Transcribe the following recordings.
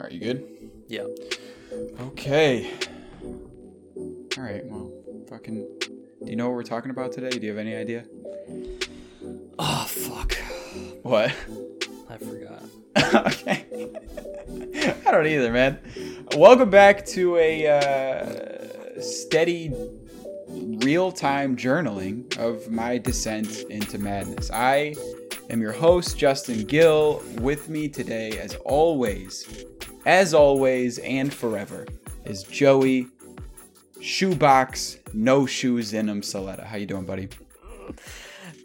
Are you good? Yeah. Okay. All right. Well, fucking. Do you know what we're talking about today? Do you have any idea? Oh fuck. What? I forgot. okay. I don't either, man. Welcome back to a uh, steady, real time journaling of my descent into madness. I am your host, Justin Gill. With me today, as always, as always, and forever, is Joey Shoebox, no shoes in him, Saletta. How you doing, buddy?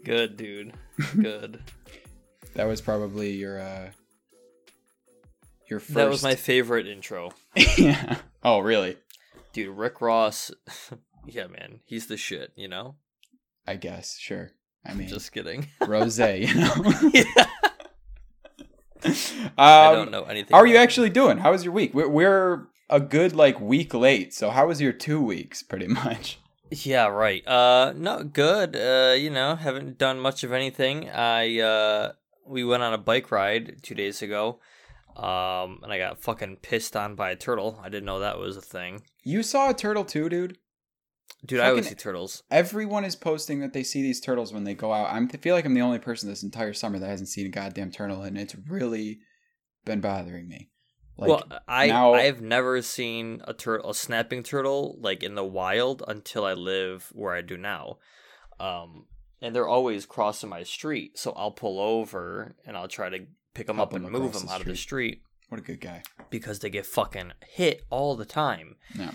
Good, dude. Good. That was probably your uh your first. that was my favorite intro. yeah. Oh, really? Dude, Rick Ross. yeah, man. He's the shit, you know? I guess. Sure. I mean, Just kidding. rose, you know. yeah. um, I don't know anything. How are you actually doing? How was your week? We're, we're a good like week late. So how was your two weeks? Pretty much. Yeah, right. Uh no, good. Uh, you know, haven't done much of anything. I uh we went on a bike ride 2 days ago. Um and I got fucking pissed on by a turtle. I didn't know that was a thing. You saw a turtle too, dude. Dude, I always see turtles. Everyone is posting that they see these turtles when they go out. I'm, I feel like I'm the only person this entire summer that hasn't seen a goddamn turtle, and it's really been bothering me. Like, well, I now- I've never seen a turtle, a snapping turtle, like in the wild until I live where I do now. Um, and they're always crossing my street, so I'll pull over and I'll try to pick them Help up and move them the out of the street what a good guy. because they get fucking hit all the time. No.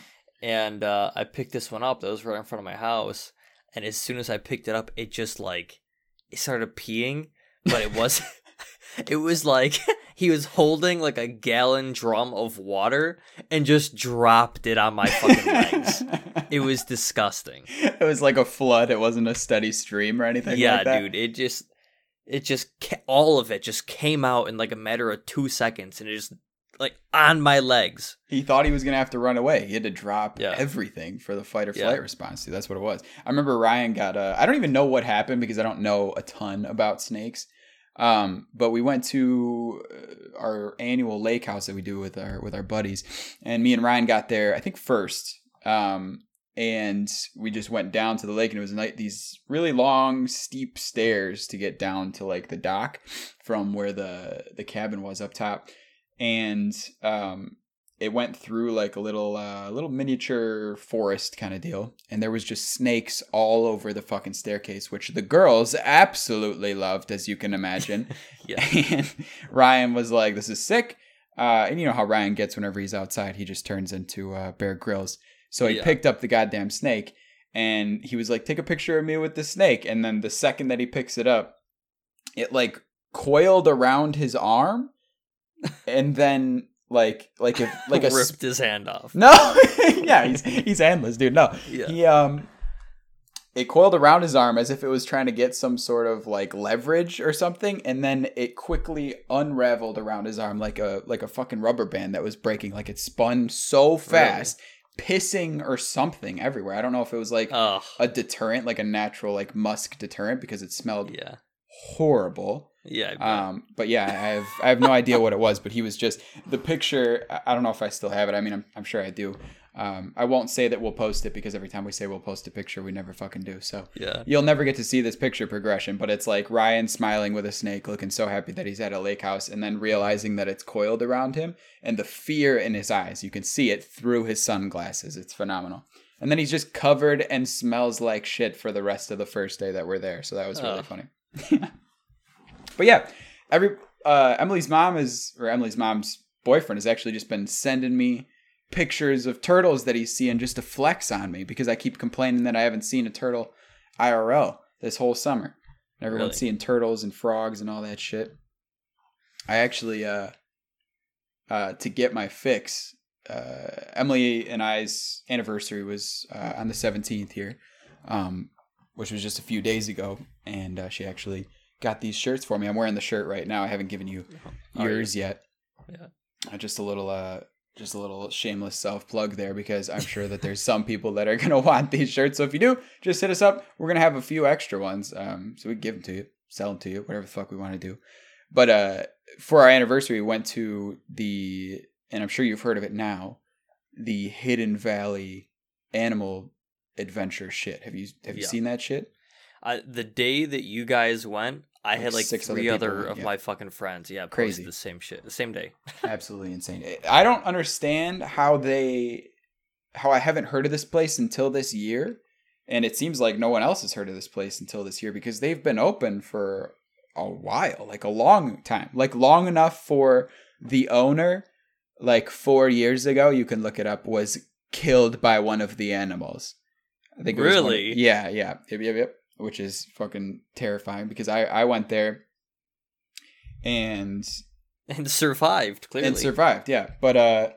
And uh, I picked this one up that was right in front of my house, and as soon as I picked it up, it just like it started peeing, but it was it was like he was holding like a gallon drum of water and just dropped it on my fucking legs. It was disgusting. it was like a flood. It wasn't a steady stream or anything. yeah, like that. dude, it just it just all of it just came out in like a matter of 2 seconds and it just like on my legs. He thought he was gonna have to run away. He had to drop Yeah. everything for the fight or Yeah. flight response. Dude, that's what it was. I remember Ryan got. Uh, I don't even know what happened because I don't know a ton about snakes. Um, but we went to uh, our annual lake house that we do with our with our buddies, and me and Ryan got there. I think first. Um, and we just went down to the lake, and it was like these really long, steep stairs to get down to like the dock from where the the cabin was up top and um, it went through like a little uh, little miniature forest kind of deal, and there was just snakes all over the fucking staircase, which the girls absolutely loved, as you can imagine. Yeah. and Ryan was like, "This is sick," uh, and you know how Ryan gets whenever he's outside, he just turns into uh, Bear Grylls. So he Yeah. picked up the goddamn snake, and he was like, "Take a picture of me with the snake," and then the second that he picks it up, it like coiled around his arm and then like like if like a ripped sp- his hand off. no yeah he's he's handless dude no Yeah. he um it coiled around his arm as if it was trying to get some sort of like leverage or something and then it quickly unraveled around his arm like a like a fucking rubber band that was breaking like it spun so fast pissing or something everywhere i don't know if it was like Ugh. a deterrent like a natural like musk deterrent because it smelled Yeah. Horrible Yeah. I um, but yeah, I have I have no idea what it was, but he was just the picture. I- don't know if I still have it. I mean, I'm, I'm sure I do. Um, I won't say that we'll post it because every time we say we'll post a picture, we never fucking do. So yeah. you'll never get to see this picture progression. But it's like Ryan smiling with a snake, looking so happy that he's at a lake house, and then realizing that it's coiled around him, and the fear in his eyes. You can see it through his sunglasses. It's phenomenal. And then he's just covered and smells like shit for the rest of the first day that we're there. So that was really funny. but yeah, every uh, Emily's mom is or Emily's mom's boyfriend has actually just been sending me pictures of turtles that he's seeing just to flex on me because I keep complaining that I haven't seen a turtle IRL this whole summer. And everyone's Really? seeing turtles and frogs and all that shit. I actually uh uh to get my fix, uh Emily and I's anniversary was uh, on the 17th here. Um which was just a few days ago and uh, she actually got these shirts for me. I'm wearing the shirt right now. I haven't given you Are you? yours yet. Yeah. Uh, just a little uh just a little shameless self plug there because I'm sure that there's some people that are gonna want these shirts. So if you do, just hit us up. We're gonna have a few extra ones, um, so we can give them to you, sell them to you, whatever the fuck we want to do. But uh, for our anniversary, we went to the and I'm sure you've heard of it now, the Hidden Valley animal adventure shit. Have you have you Yeah. seen that shit? I, the day that you guys went, I Like had like six three people other of yeah. my fucking friends. Yeah, Crazy. the same shit, the same day. Absolutely insane. I don't understand how they how I haven't heard of this place until this year. And it seems like no one else has heard of this place until this year because they've been open for a while, like a long time. Like long enough for the owner, like four years ago, you can look it up, was killed by one of the animals. I think was one Really? yeah, yeah. Yep, yep, yep. Which is fucking terrifying because I, I went there and And survived clearly. and survived yeah but uh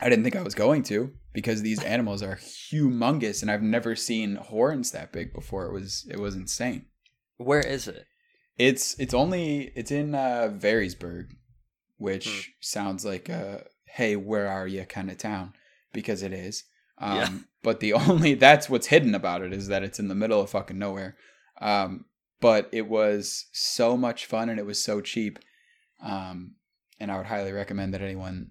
i didn't think i was going to because these animals are humongous and i've never seen horns that big before it was it was insane Where is it? it's it's only it's in uh varysburg which Hmm. sounds like a hey where are you kind of town because it is um Yeah. but the only that's what's hidden about it is that it's in the middle of fucking nowhere um but it was so much fun and it was so cheap um and i would highly recommend that anyone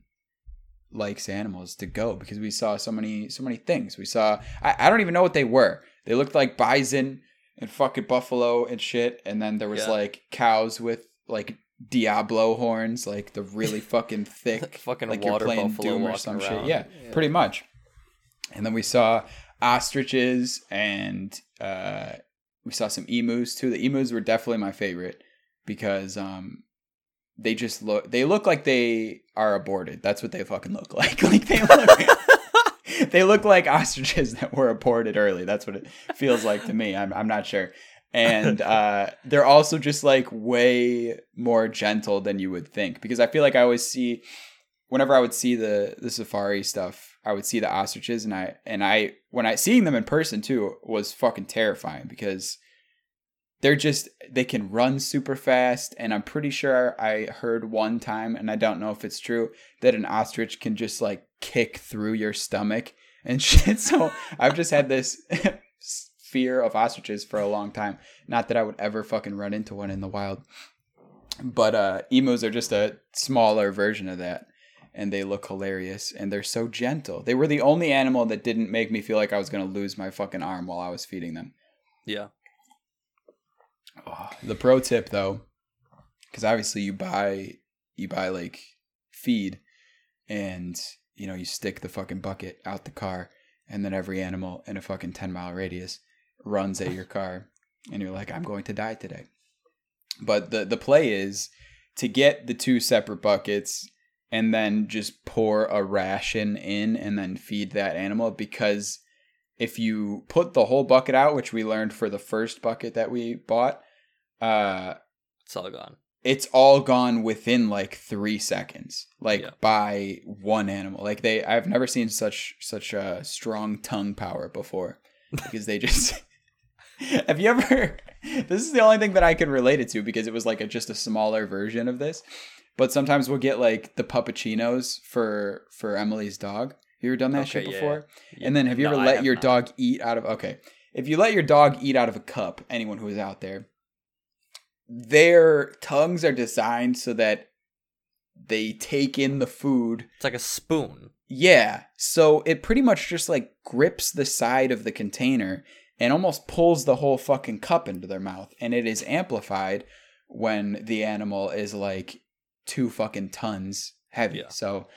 likes animals to go because we saw so many so many things we saw i, I don't even know what they were they looked like bison and fucking buffalo and shit and then there was Yeah. like cows with like diablo horns like the really fucking thick fucking like you're playing buffalo Doom or walking some shit. around. Yeah, pretty much. And then we saw ostriches and uh, we saw some emus too. The emus were definitely my favorite because um, they just look they look like they are aborted. That's what they fucking look like. like they look they look like ostriches that were aborted early. That's what it feels like to me. I'm I'm not sure. And uh, they're also just like way more gentle than you would think because I feel like I always see whenever I would see the the safari stuff, I would see the ostriches and I and I when I seeing them in person too was fucking terrifying because they're just they can run super fast and I'm pretty sure I heard one time and I don't know if it's true that an ostrich can just like kick through your stomach and shit. So I've just had this fear of ostriches for a long time. Not that I would ever fucking run into one in the wild. But uh emus are just a smaller version of that and they look hilarious and they're so gentle. They were the only animal that didn't make me feel like I was going to lose my fucking arm while I was feeding them. Yeah. Oh, the pro tip though, because obviously you buy you buy like feed, and you know you stick the fucking bucket out the car, and then every animal in a fucking ten mile radius runs at your car, and you're like, I'm going to die today. But the the play is to get the two separate buckets and then just pour a ration in and then feed that animal because if you put the whole bucket out, which we learned for the first bucket that we bought, uh, It's all gone. it's all gone within like three seconds, like Yeah. by one animal. Like they, I've never seen such such a strong tongue power before because they just. Have you ever? This is the only thing that I can relate it to because it was like a just a smaller version of this. But sometimes we'll get like the puppuccinos for for Emily's dog. Have You ever done that shit Okay, yeah, before? Yeah. And then have you No, ever let your not. dog eat out of okay. If you let your dog eat out of a cup, anyone who is out there, their tongues are designed so that they take in the food. It's like a spoon. Yeah. So it pretty much just like grips the side of the container and almost pulls the whole fucking cup into their mouth. And it is amplified when the animal is like two fucking tons heavy. Yeah. So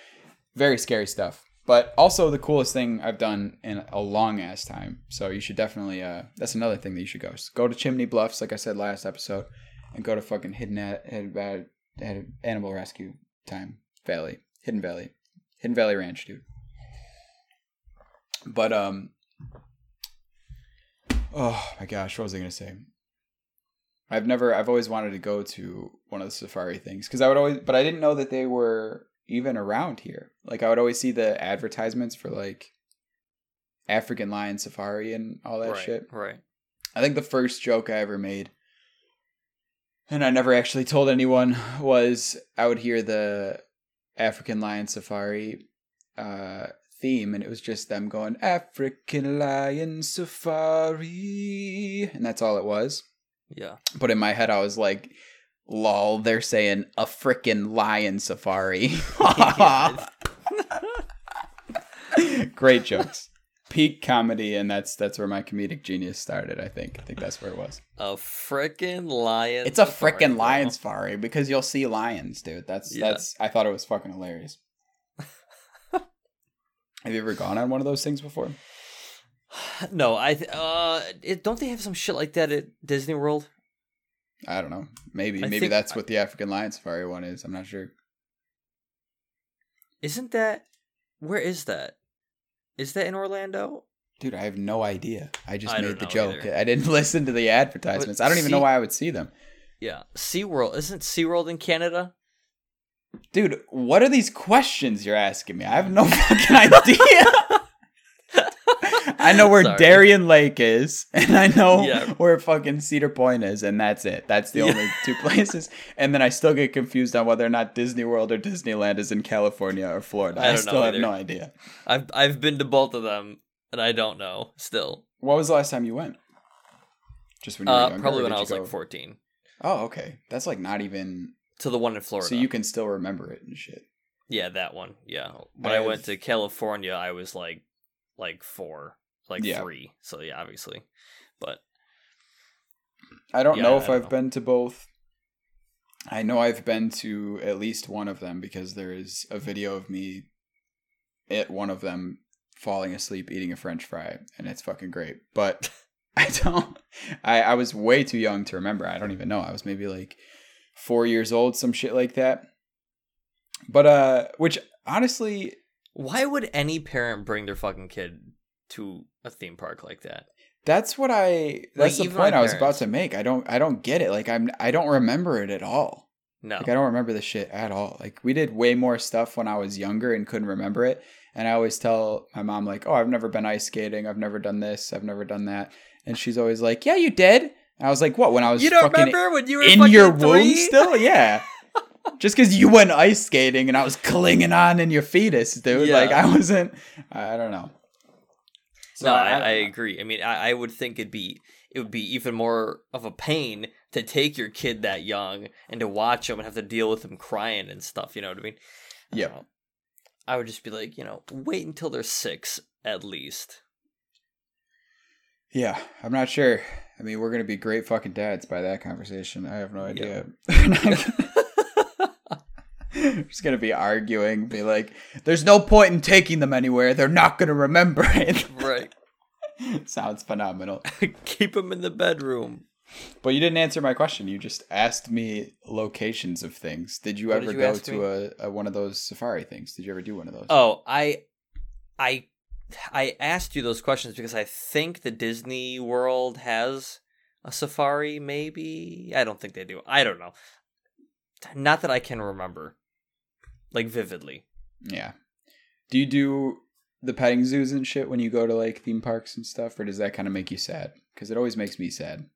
very scary stuff. But also the coolest thing I've done in a long ass time. So you should definitely uh that's another thing that you should go. So go to Chimney Bluffs, like I said last episode, and go to fucking Hidden Val- Hidden Animal Rescue Time Valley. Hidden Valley. Hidden Valley Ranch, dude. But um Oh my gosh, what was I gonna say? I've never I've always wanted to go to one of the safari things because I would always but I didn't know that they were even around here. Like I would always see the advertisements for like African lion safari and all that right. shit. Right. I think the first joke I ever made, and I never actually told anyone, was I would hear the African lion safari uh, theme, and it was just them going African lion safari, and that's all it was. Yeah. But in my head, I was like, Lol, they're saying a frickin' lion safari. Great jokes. Peak comedy, and that's that's where my comedic genius started. I think. I think that's where it was. A frickin' lion. It's a frickin' lion safari because you'll see lions, dude. That's Yeah. that's. I thought it was fucking hilarious. Have you ever gone on one of those things before? No, I th- uh, it, don't they have some shit like that at Disney World? I don't know. Maybe I maybe think- that's what the African lion safari one is. I'm not sure. Isn't that where is that? Is that in Orlando? Dude, I have no idea. I just I made the joke. either. I didn't listen to the advertisements. I don't even know why I would see them. Yeah, SeaWorld. Isn't SeaWorld in Canada? Dude, what are these questions you're asking me? I have no fucking idea. I know where Sorry. Darien Lake is, and I know Yeah. where fucking Cedar Point is, and that's it. That's the Yeah. only two places. And then I still get confused on whether or not Disney World or Disneyland is in California or Florida. I I, still have no idea. I've I've been to both of them, and I don't know still. What was the last time you went? Just when you were Uh, younger, probably when I was like 14. Oh, okay. That's like not even. To the one in Florida. So you can still remember it and shit. Yeah, that one. Yeah. When I I, went have- to California, I was like like 4, like Yeah. 3. So yeah, obviously. But I don't Yeah, know if don't I've know. been to both. I know I've been to at least one of them because there is a video of me at one of them falling asleep eating a french fry and it's fucking great. But I don't I, I was way too young to remember. I don't even know. I was maybe like four years old, some shit like that. But uh which honestly why would any parent bring their fucking kid to a theme park like that? that's what I that's the point I was about to make. I don't I don't get it. Like I'm I don't remember it at all. No. Like I don't remember the shit at all. Like we did way more stuff when I was younger and couldn't remember it. And I always tell my mom like, "Oh, I've never been ice skating. I've never done this. I've never done that." And she's always like, "Yeah, you did." And I was like, "What? When I was you don't fucking remember when you were in your three? womb still? Yeah." Just because you went ice skating and I was clinging on in your fetus, dude. Yeah. Like I wasn't. I don't know. So no, I, I agree. I mean, I, I would think it'd be it would be even more of a pain to take your kid that young and to watch him and have to deal with him crying and stuff. You know what I mean? Yeah. know. I would just be like, you know, wait until they're six at least. Yeah, I'm not sure. I mean, we're gonna be great fucking dads by that conversation. I have no Yeah. We're just gonna be arguing, be like, "There's no point in taking them anywhere. They're not gonna remember it." right. Sounds phenomenal. Keep them in the bedroom. But you didn't answer my question. You just asked me locations of things. Did you What ever did you go to a, a one of those safari things? Did you ever do one of those? Oh, I, I, I asked you those questions because I think the Disney World has a safari. Maybe I don't think they do. I don't know. Not that I can remember, like vividly. yeah. Do you do the petting zoos and shit when you go to like theme parks and stuff, or does that kind of make you sad? Because it always makes me sad.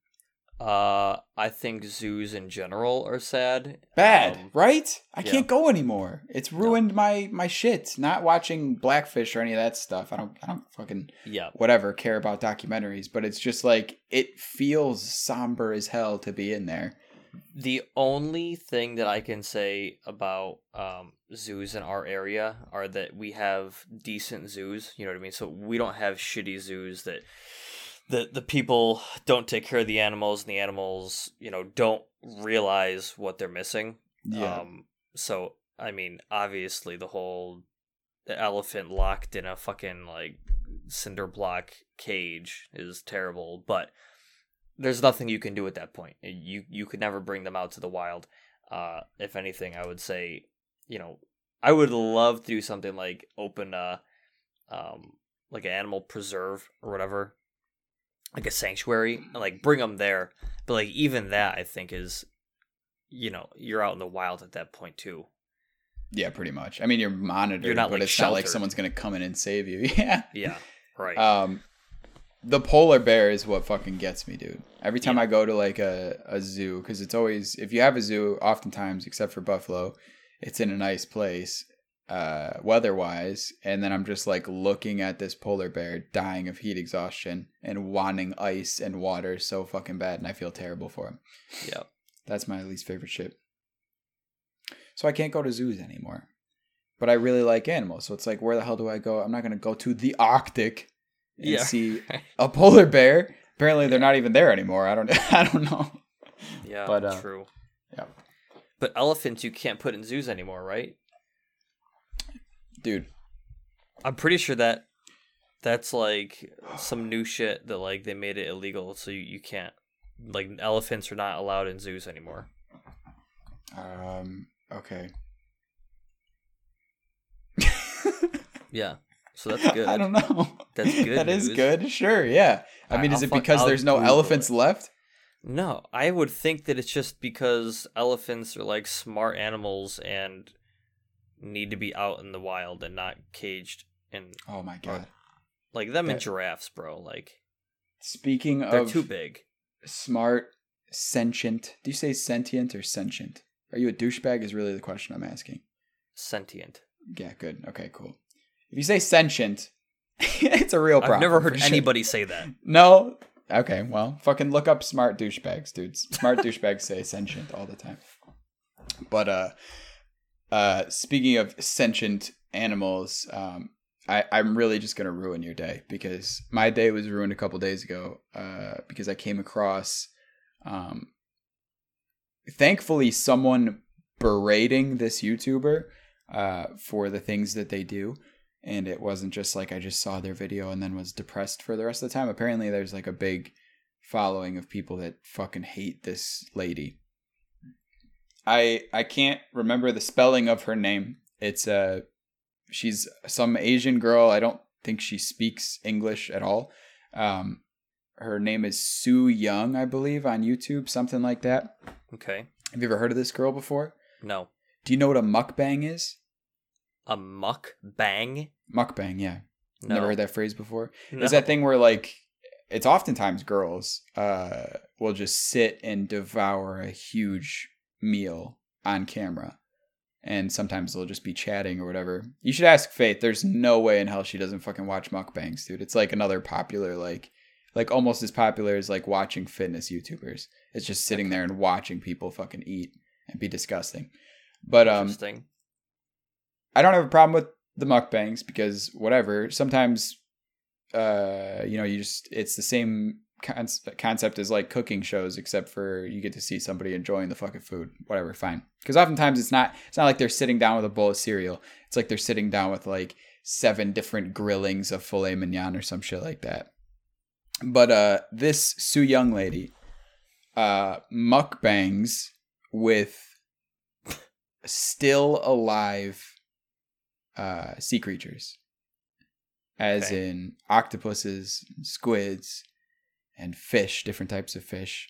Uh, I think zoos in general are sad. Bad, Um, right? I yeah. can't go anymore. It's ruined my my shit. Not watching Blackfish or any of that stuff. I don't I don't fucking yeah, whatever care about documentaries, but it's just like it feels somber as hell to be in there. The only thing that I can say about um, zoos in our area are that we have decent zoos. You know what I mean? So we don't have shitty zoos that the the people don't take care of the animals and the animals, you know, don't realize what they're missing. Yeah. Um, so I mean, obviously the whole elephant locked in a fucking like cinder block cage is terrible, but there's nothing you can do at that point. You you could never bring them out to the wild. Uh, if anything, I would say, you know, I would love to do something like open a, um, like an animal preserve or whatever, like a sanctuary, and like bring them there. But like even that, I think is, you know, you're out in the wild at that point too. yeah, pretty much. I mean, you're monitored, You're not, but like, it's not like someone's gonna come in and save you. Yeah. Yeah, right. Um, the polar bear is what fucking gets me, dude. Every time Yeah. I go to like a, a zoo, because it's always if you have a zoo, oftentimes except for Buffalo, it's in a nice place, uh, weather wise, and then I'm just like looking at this polar bear dying of heat exhaustion and wanting ice and water so fucking bad, and I feel terrible for him. yeah. That's my least favorite shit. So I can't go to zoos anymore. But I really like animals. So it's like, where the hell do I go? I'm not going to go to the Arctic and Yeah. see a polar bear. Apparently, they're not even there anymore. I don't. I don't know. Yeah, But, uh, true. yeah. But elephants you can't put in zoos anymore, right? Dude, I'm pretty sure that that's like some new shit that like they made it illegal, so you, you can't like elephants are not allowed in zoos anymore. um, okay. Yeah, so that's good. I don't know. That's good That is news. good. Sure. Yeah. I I- mean, is I'll it because I'll there's no Google elephants it. left? No, I would think that it's just because elephants are like smart animals and need to be out in the wild and not caged in Oh my god. like them and giraffes, bro. Like Speaking of they're too big. smart, sentient. Do you say sentient or sentient? Are you a douchebag? Is really the question I'm asking. Sentient. Yeah, good. Okay, cool. If you say sentient, it's a real problem. I've never heard for sure. anybody say that. No. Okay, well, fucking look up smart douchebags, dudes. Smart douchebags say sentient all the time. But uh uh speaking of sentient animals, um I, I'm really just gonna ruin your day because my day was ruined a couple days ago, uh, because I came across um thankfully someone berating this YouTuber uh for the things that they do and it wasn't just like I just saw their video and then was depressed for the rest of the time. Apparently, there's like a big following of people that fucking hate this lady. I I can't remember the spelling of her name. It's uh she's some Asian girl. I don't think she speaks English at all. Um her name is Sue Young, I believe, on YouTube, something like that. Okay. Have you ever heard of this girl before? No. Do you know what a mukbang is? A muck bang? Mukbang, yeah. No. Never heard that phrase before. No. There's that thing where like it's oftentimes girls uh will just sit and devour a huge meal on camera. And sometimes they'll just be chatting or whatever. You should ask Faith. There's no way in hell she doesn't fucking watch mukbangs, dude. It's like another popular like like almost as popular as like watching fitness YouTubers. It's just sitting there and watching people fucking eat and be disgusting. But um Interesting. I don't have a problem with the mukbangs because whatever. Sometimes, uh, you know, you just it's the same con- concept as like cooking shows, except for you get to see somebody enjoying the fucking food. Whatever, fine. Because oftentimes it's not it's not like they're sitting down with a bowl of cereal. It's like they're sitting down with like seven different grillings of filet mignon or some shit like that. But uh, this Sue Young lady, uh, mukbangs with still alive uh, sea creatures, as Okay. in octopuses, squids, and fish, different types of fish.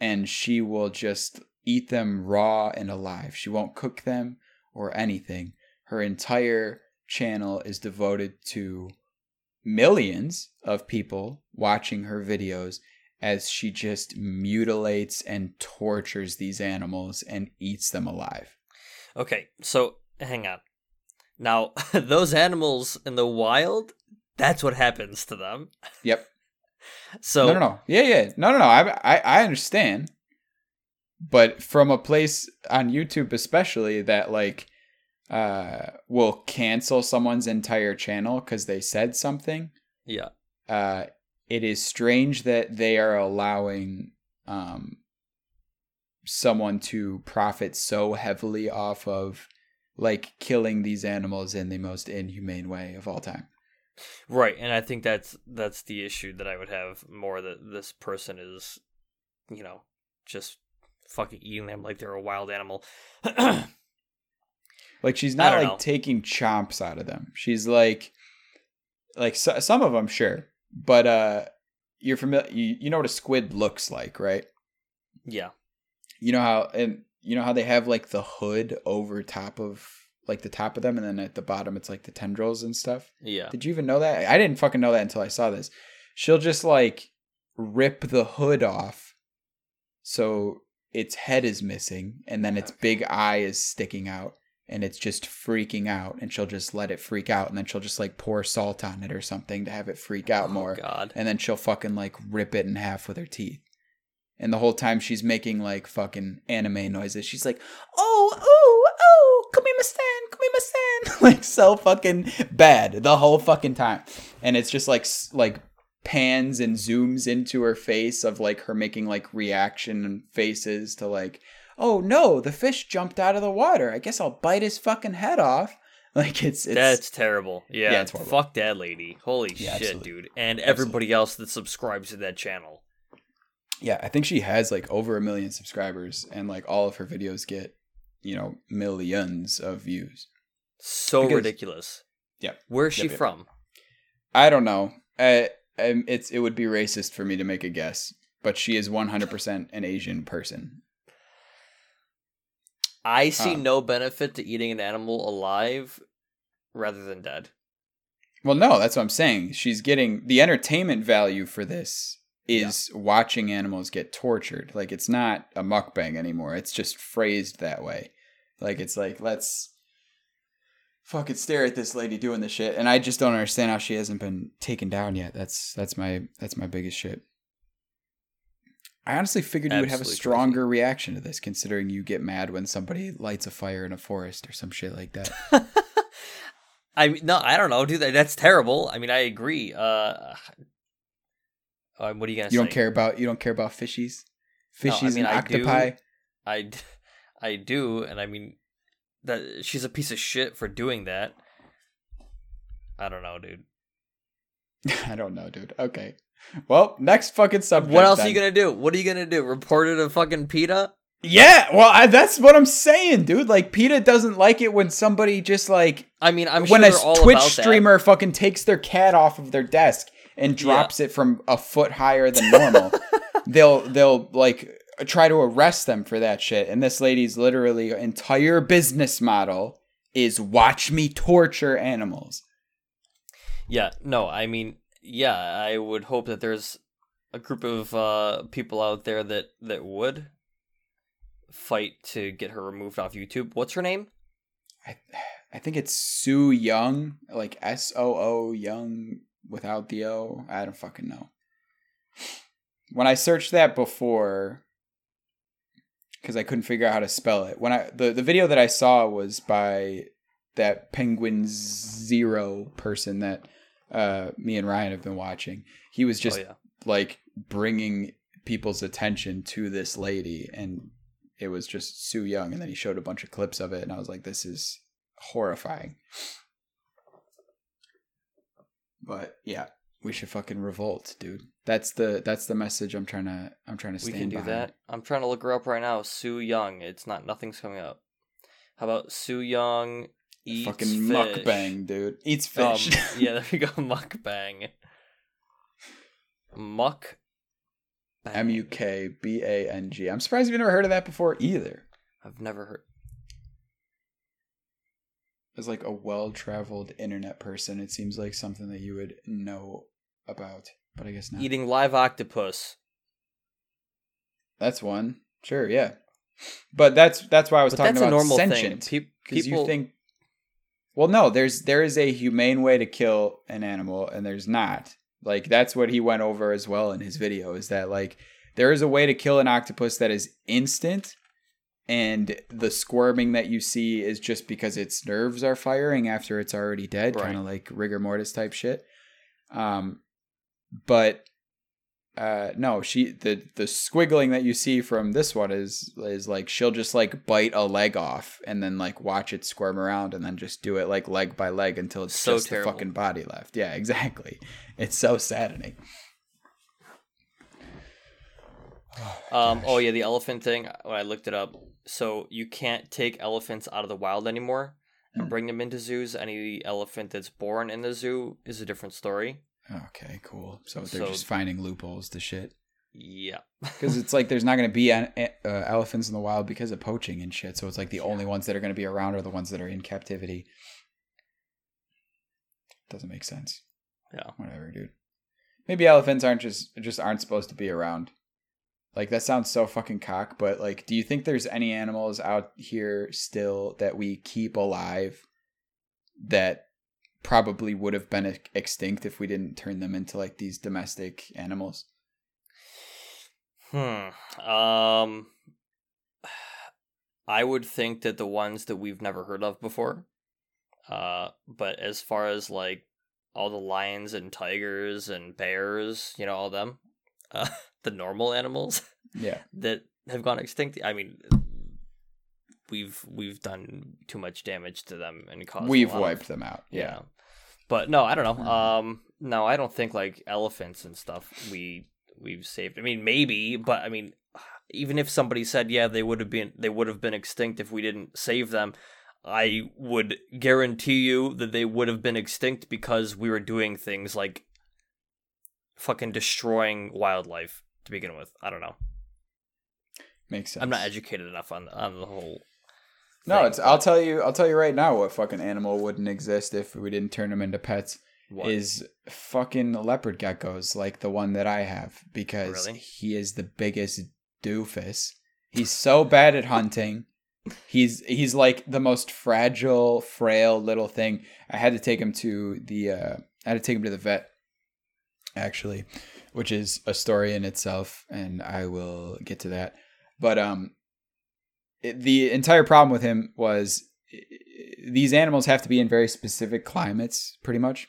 And she will just eat them raw and alive. She won't cook them or anything. Her entire channel is devoted to millions of people watching her videos as she just mutilates and tortures these animals and eats them alive. Okay, so hang on. Now, those animals in the wild, that's what happens to them. Yep. So no, no, no. Yeah, yeah. No, no, no. I, I, I understand. But from a place on YouTube, especially that like uh will cancel someone's entire channel because they said something. yeah. Uh, it is strange that they are allowing um someone to profit so heavily off of like killing these animals in the most inhumane way of all time. Right, and I think that's that's the issue that I would have more that this person is, you know, just fucking eating them like they're a wild animal. Like she's not like know. taking chomps out of them. She's like, like so, some of them, sure, but uh, you're familiar. You, you know what a squid looks like, right? yeah. You know how and you know how they have like the hood over top of like the top of them, and then at the bottom it's like the tendrils and stuff. Yeah. Did you even know that? I didn't fucking know that until I saw this. She'll just like rip the hood off, so its head is missing, and then its big eye is sticking out, and it's just freaking out. And she'll just let it freak out, and then she'll just like pour salt on it or something to have it freak out Oh more, god. and then she'll fucking like rip it in half with her teeth. And the whole time she's making like fucking anime noises. She's like, "Oh, oh, oh, come here, Stan, come here, Stan," like so fucking bad the whole fucking time, and it's just like like pans and zooms into her face of like her making like reaction faces to like, "Oh no, the fish jumped out of the water. I guess I'll bite his fucking head off." Like it's it's That's terrible. Yeah, Yeah, it's horrible. fuck that lady. Holy Yeah, shit, absolutely. dude. And everybody else that subscribes to that channel. Yeah, I think she has like over a million subscribers, and like all of her videos get, you know, millions of views. So Because- ridiculous. Yeah. Where's she Yep, yep. from? I don't know. I, it's it would be racist for me to make a guess, but she is one hundred percent an Asian person. I see no benefit to eating an animal alive rather than dead. Well, no, that's what I'm saying. She's getting the entertainment value for this is watching animals get tortured. Like it's not a mukbang anymore. It's just phrased that way. Like it's like let's fucking stare at this lady doing the shit, and I just don't understand how she hasn't been taken down yet. That's that's my that's my biggest shit. I honestly figured you would have a Absolutely stronger reaction to this, considering you get mad when somebody lights a fire in a forest or some shit like that. I mean, no, I don't know, dude. that- That's terrible. I mean, I agree. Uh, uh what are you gonna You say? don't care about you don't care about fishies, No, I fishies mean, and I do. octopi. I, d- I do, and I mean that she's a piece of shit for doing that. I don't know, dude. I don't know, dude. Okay. Well, next fucking subject. What else then. are you gonna do? What are you gonna do? Report it to fucking PETA? Yeah, well, I, that's what I'm saying, dude. Like, PETA doesn't like it when somebody just like I mean, I'm when sure a Twitch streamer fucking takes their cat off of their desk and drops it from a foot higher than normal. they'll they'll like try to arrest them for that shit. And this lady's literally entire business model is watch me torture animals. Yeah, no, I mean, yeah, I would hope that there's a group of uh, people out there that that would fight to get her removed off YouTube. What's her name? I I think it's Sue Young, like S O O Young without the O. I don't fucking know. When I searched that before, because I couldn't figure out how to spell it. When I the the video that I saw was by that Penguin Zero person that uh me and Ryan have been watching. He was just oh yeah, like bringing people's attention to this lady and it was just Sue Young and then he showed a bunch of clips of it and I was like this is horrifying. But yeah, we should fucking revolt, dude. That's the that's the message I'm trying to I'm trying to stand. we can do behind. that. I'm trying to look her up right now. Sue Young. It's not. Nothing's coming up. How about Sue Young eats fucking fish? mukbang, dude. Eats Um, fish. yeah, there we go. Mukbang. Muck. M U K B A N G. I'm surprised you've never heard of that before either. I've never heard. As like a well-traveled internet person, it seems like something that you would know about, but I guess not. Eating live octopus. That's one. Sure, yeah. But that's that's why I was But talking about normal sentient. Pe- Because people you think Well no, there's there is a humane way to kill an animal and there's not. Like that's what he went over as well in his video, is that like there is a way to kill an octopus that is instant and the squirming that you see is just because its nerves are firing after it's already dead, Right. kind of like rigor mortis type shit. Um but uh no she the the squiggling that you see from this one is is like she'll just like bite a leg off and then like watch it squirm around and then just do it like leg by leg until it's So just terrible. the fucking body left yeah exactly it's so saddening Um. Oh yeah, the elephant thing. When I looked it up, so you can't take elephants out of the wild anymore and Hmm. bring them into zoos. Any elephant that's born in the zoo is a different story. okay cool so they're So- just finding loopholes to shit Yeah. because it's like there's not going to be an, uh, elephants in the wild because of poaching and shit so it's like the only ones that are going to be around are the ones that are in captivity doesn't make sense Yeah. whatever, dude. Maybe elephants aren't just just aren't supposed to be around. Like that sounds so fucking cock, but like, do you think there's any animals out here still that we keep alive that probably would have been extinct if we didn't turn them into like these domestic animals? Hmm. Um. I would think that the ones that we've never heard of before. Uh, but as far as like all the lions and tigers and bears, you know, all them, uh, the normal animals Yeah. that have gone extinct. I mean, we've we've done too much damage to them and caused. We've lot of- wiped them out. yeah. Yeah. But no, I don't know. Mhm. Um, no, I don't think like elephants and stuff we we've saved. I mean, maybe, but I mean, even if somebody said, yeah, they would have been they would have been extinct if we didn't save them, I would guarantee you that they would have been extinct because we were doing things like fucking destroying wildlife to begin with. I don't know. Makes sense. I'm not educated enough on on the whole. No, thing, it's. I'll tell you. I'll tell you right now. What fucking animal wouldn't exist if we didn't turn them into pets What? is fucking leopard geckos, like the one that I have, because Really? he is the biggest doofus. He's so bad at hunting. He's he's like the most fragile, frail little thing. I had to take him to the. Uh, I had to take him to the vet, actually, which is a story in itself, and I will get to that. But um, it, the entire problem with him was these animals have to be in very specific climates, pretty much.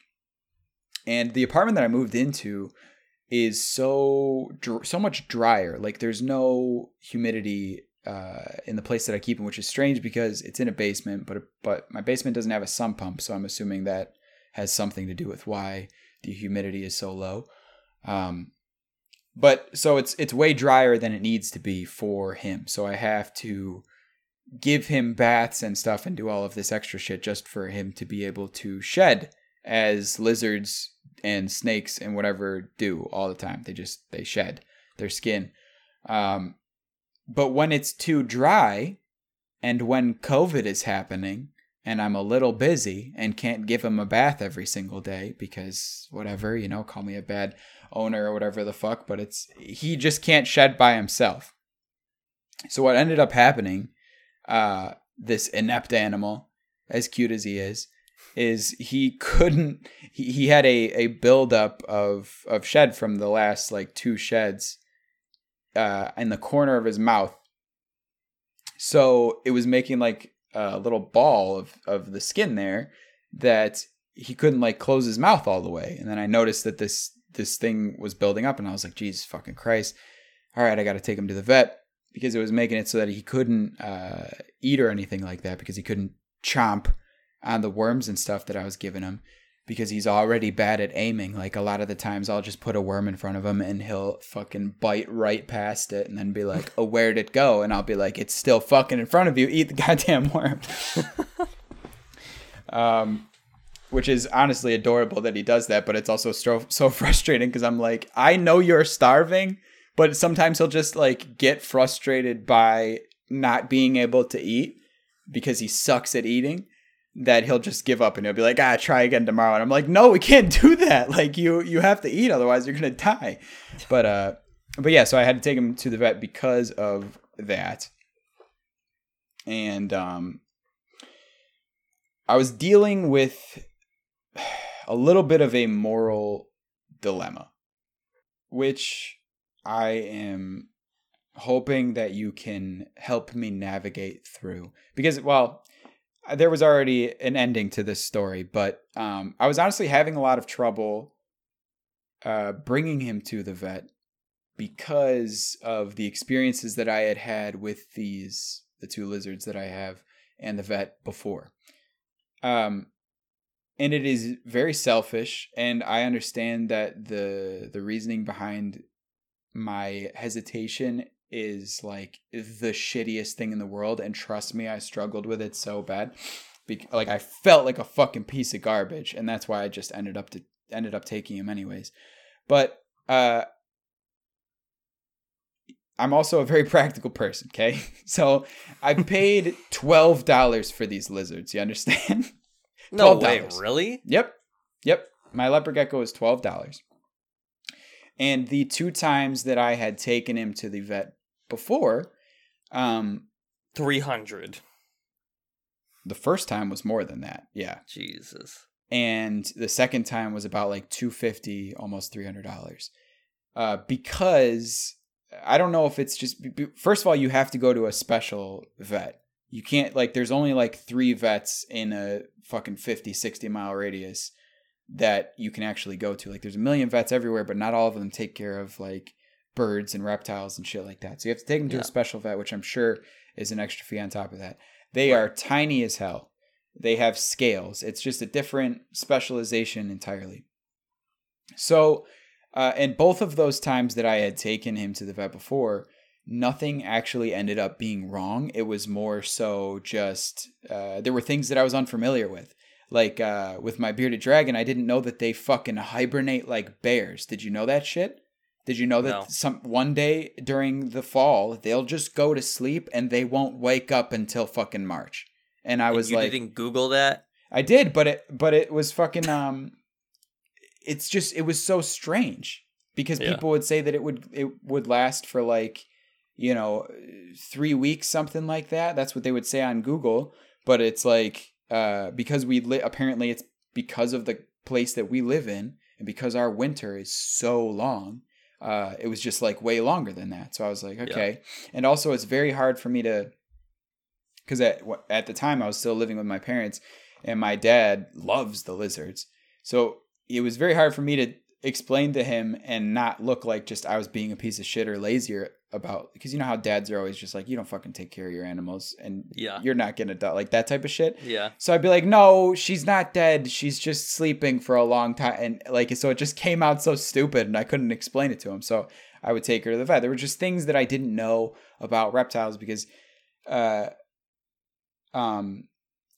And the apartment that I moved into is so so much drier. Like there's no humidity uh, in the place that I keep him, which is strange because it's in a basement. But but my basement doesn't have a sump pump, so I'm assuming that has something to do with why the humidity is so low. Um, but so it's it's way drier than it needs to be for him. So I have to give him baths and stuff and do all of this extra shit just for him to be able to shed as lizards and snakes and whatever do all the time. They just they shed their skin. Um, but when it's too dry, and when COVID is happening, and I'm a little busy and can't give him a bath every single day because whatever, you know, call me a bad owner or whatever the fuck, but it's he just can't shed by himself. So what ended up happening, uh, this inept animal, as cute as he is, is he couldn't he, he had a, a buildup of of shed from the last like two sheds uh in the corner of his mouth. So it was making like a little ball of, of the skin there that he couldn't like close his mouth all the way. And then I noticed that this this thing was building up and I was like, Jesus fucking Christ. All right, I gotta take him to the vet because it was making it so that he couldn't uh, eat or anything like that because he couldn't chomp on the worms and stuff that I was giving him because he's already bad at aiming. Like a lot of the times I'll just put a worm in front of him and he'll fucking bite right past it and then be like, "Oh, where'd it go?" And I'll be like, "It's still fucking in front of you. Eat the goddamn worm." um which is honestly adorable that he does that, but it's also so, so frustrating because I'm like, I know you're starving, but sometimes he'll just like get frustrated by not being able to eat because he sucks at eating that he'll just give up and he'll be like, ah, try again tomorrow. And I'm like, no, we can't do that. Like you, you have to eat, otherwise you're gonna die. But uh, but yeah, so I had to take him to the vet because of that, and um, I was dealing with a little bit of a moral dilemma, which I am hoping that you can help me navigate through. Because, well, there was already an ending to this story, but um, I was honestly having a lot of trouble uh, bringing him to the vet because of the experiences that I had had with these the two lizards that I have and the vet before. Um, and it is very selfish, and I understand that the the reasoning behind my hesitation is like the shittiest thing in the world and trust me i struggled with it so bad Be- like i felt like a fucking piece of garbage and that's why i just ended up to ended up taking him anyways. But uh i'm also a very practical person okay? So i paid $12 for these lizards you understand No way, $12. really? Yep. Yep. My leopard gecko is twelve dollars. And the two times that I had taken him to the vet before, um, Three hundred. the first time was more than that. Yeah. Jesus. And the second time was about like two fifty, almost three hundred dollars. Uh, because I don't know if it's just first of all you have to go to a special vet. You can't like there's only like 3 vets in a fucking 50 60 mile radius that you can actually go to. Like there's a million vets everywhere, but not all of them take care of like birds and reptiles and shit like that. So you have to take them to Yeah. a special vet, which I'm sure is an extra fee on top of that. They Right. are tiny as hell. They have scales. It's just a different specialization entirely. So, uh, and both of those times that I had taken him to the vet before, nothing actually ended up being wrong. It was more so just uh, there were things that I was unfamiliar with. Like uh, with my bearded dragon, I didn't know that they fucking hibernate like bears. Did you know that shit? Did you know that No. some one day during the fall they'll just go to sleep and they won't wake up until fucking March? And I And was you like, didn't Google that? I did, but it but it was fucking um it's just it was so strange because Yeah. people would say that it would it would last for like you know 3 weeks something like that. That's what they would say on Google, but it's like uh because we li- apparently it's because of the place that we live in and because our winter is so long uh it was just like way longer than that. So I was like, okay. And also it's very hard for me to because at at the time I was still living with my parents, and my dad loves the lizards. So it was very hard for me to explain to him and not look like just I was being a piece of shit or lazy about because you know how dads are always just like you don't fucking take care of your animals and Yeah. you're not gonna die like that type of shit. Yeah. So I'd be like, no, she's not dead. She's just sleeping for a long time. And like, so it just came out so stupid and I couldn't explain it to him. So I would take her to the vet. There were just things that I didn't know about reptiles because, uh, um,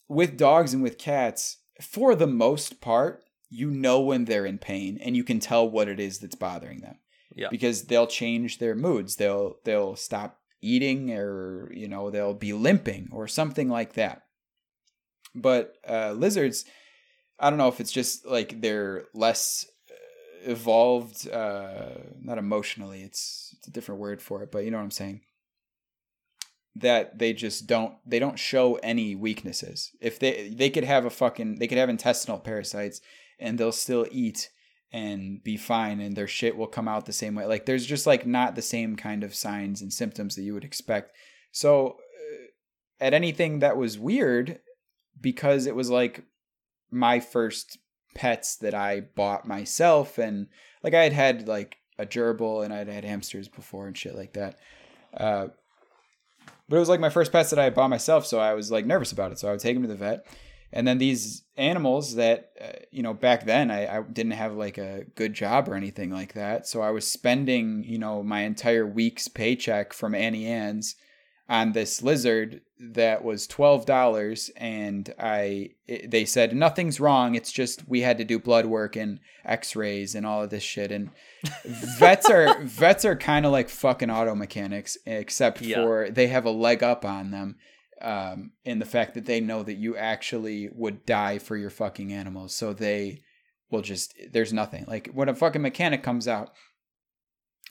with dogs and with cats, for the most part, you know when they're in pain and you can tell what it is that's bothering them Yeah. because they'll change their moods. They'll they'll stop eating or you know they'll be limping or something like that. But uh, lizards, I don't know if it's just like they're less uh, evolved, uh, not emotionally. It's it's a different word for it, but you know what I'm saying. That they just don't they don't show any weaknesses. If they they could have a fucking they could have intestinal parasites and they'll still eat and be fine and their shit will come out the same way. Like there's just like not the same kind of signs and symptoms that you would expect. So uh, at anything that was weird because it was like my first pets that I bought myself and like I had had like a gerbil and I'd had hamsters before and shit like that. Uh but it was like my first pets that I bought myself, so I was like nervous about it. So I would take them to the vet, and then these animals that uh, you know back then I, I didn't have like a good job or anything like that, so I was spending you know my entire week's paycheck from Auntie Anne's on this lizard that was twelve dollars, and I it, they said nothing's wrong. It's just we had to do blood work and X-rays and all of this shit, and vets are vets are kind of like fucking auto mechanics, except Yeah. for they have a leg up on them um, in the fact that they know that you actually would die for your fucking animals. So they will just there's nothing like when a fucking mechanic comes out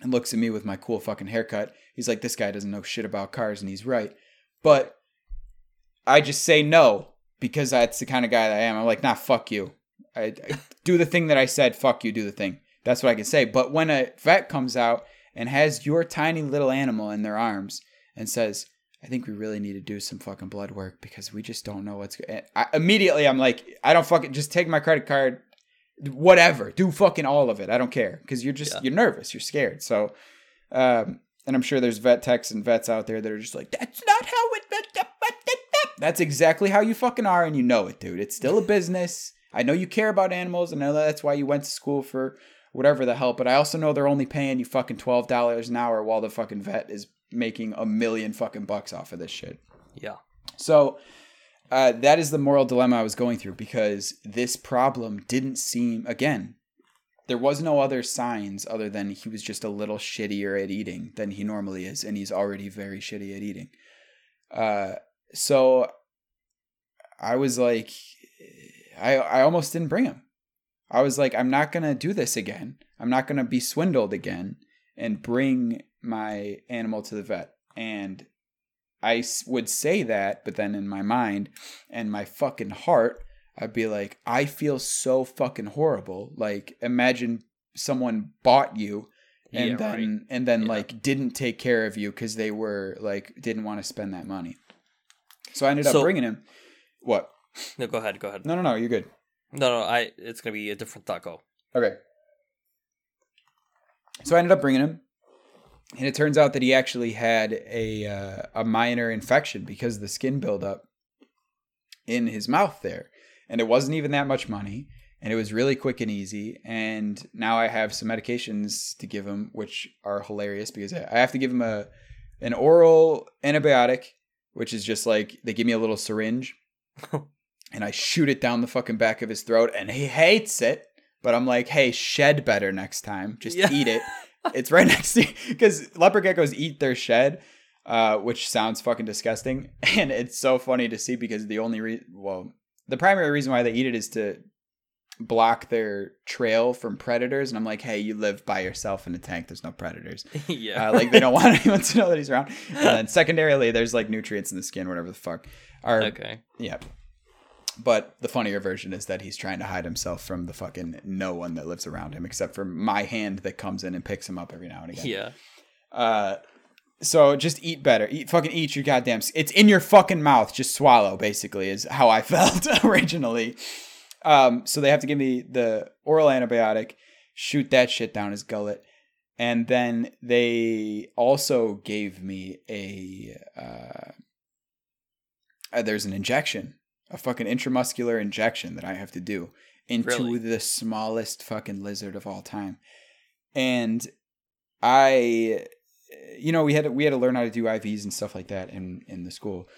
and looks at me with my cool fucking haircut. He's like, this guy doesn't know shit about cars, and he's right. But I just say no because that's the kind of guy that I am. I'm like, nah, fuck you. I, I do the thing that I said. Fuck you. Do the thing. That's what I can say. But when a vet comes out and has your tiny little animal in their arms and says, I think we really need to do some fucking blood work because we just don't know what's. go-" I, immediately, I'm like, I don't fucking just take my credit card, whatever, do fucking all of it. I don't care because you're just Yeah. you're nervous, you're scared. So, um, and I'm sure there's vet techs and vets out there that are just like, that's not how it. That's exactly how you fucking are, and you know it, dude. It's still a business. I know you care about animals, and I know that's why you went to school for whatever the hell. But I also know they're only paying you fucking twelve dollars an hour while the fucking vet is making a million fucking bucks off of this shit. Yeah. So uh, that is the moral dilemma I was going through because this problem didn't seem again. There was no other signs other than he was just a little shittier at eating than he normally is, and he's already very shitty at eating. Uh, so I was like, I I almost didn't bring him. I was like, I'm not gonna do this again. I'm not gonna be swindled again and bring my animal to the vet. And I would say that, but then in my mind and my fucking heart, I'd be like, I feel so fucking horrible. Like, imagine someone bought you and Yeah, then right. and then Yeah. like didn't take care of you because they were like didn't want to spend that money. So I ended up bringing him. What? No, go ahead. Go ahead. No, no, no. You're good. No, no. I. It's gonna be a different taco. Okay. So I ended up bringing him, and it turns out that he actually had a uh, a minor infection because of the skin buildup in his mouth there, and it wasn't even that much money, and it was really quick and easy. And now I have some medications to give him, which are hilarious because I have to give him a an oral antibiotic, which is just like they give me a little syringe, and I shoot it down the fucking back of his throat, and he hates it. But I'm like, hey, shed better next time. Just Yeah. eat it. It's right next to because leopard geckos eat their shed, uh, which sounds fucking disgusting, and it's so funny to see because the only re- well, the primary reason why they eat it is to block their trail from predators. And I'm like, hey, you live by yourself in a tank. There's no predators. yeah. Uh, like they don't want anyone to know that he's around. And then secondarily, there's like nutrients in the skin, whatever the fuck. Or okay. yeah. But the funnier version is that he's trying to hide himself from the fucking no one that lives around him, except for my hand that comes in and picks him up every now and again. Yeah. Uh, so just eat better. Eat fucking eat your goddamn. It's in your fucking mouth. Just swallow. Basically, is how I felt originally. Um, so they have to give me the oral antibiotic, shoot that shit down his gullet, and then they also gave me a. Uh, uh, there's an injection, a fucking intramuscular injection that I have to do into Really? the smallest fucking lizard of all time, and I, you know, we had to, we had to learn how to do IVs and stuff like that in in the school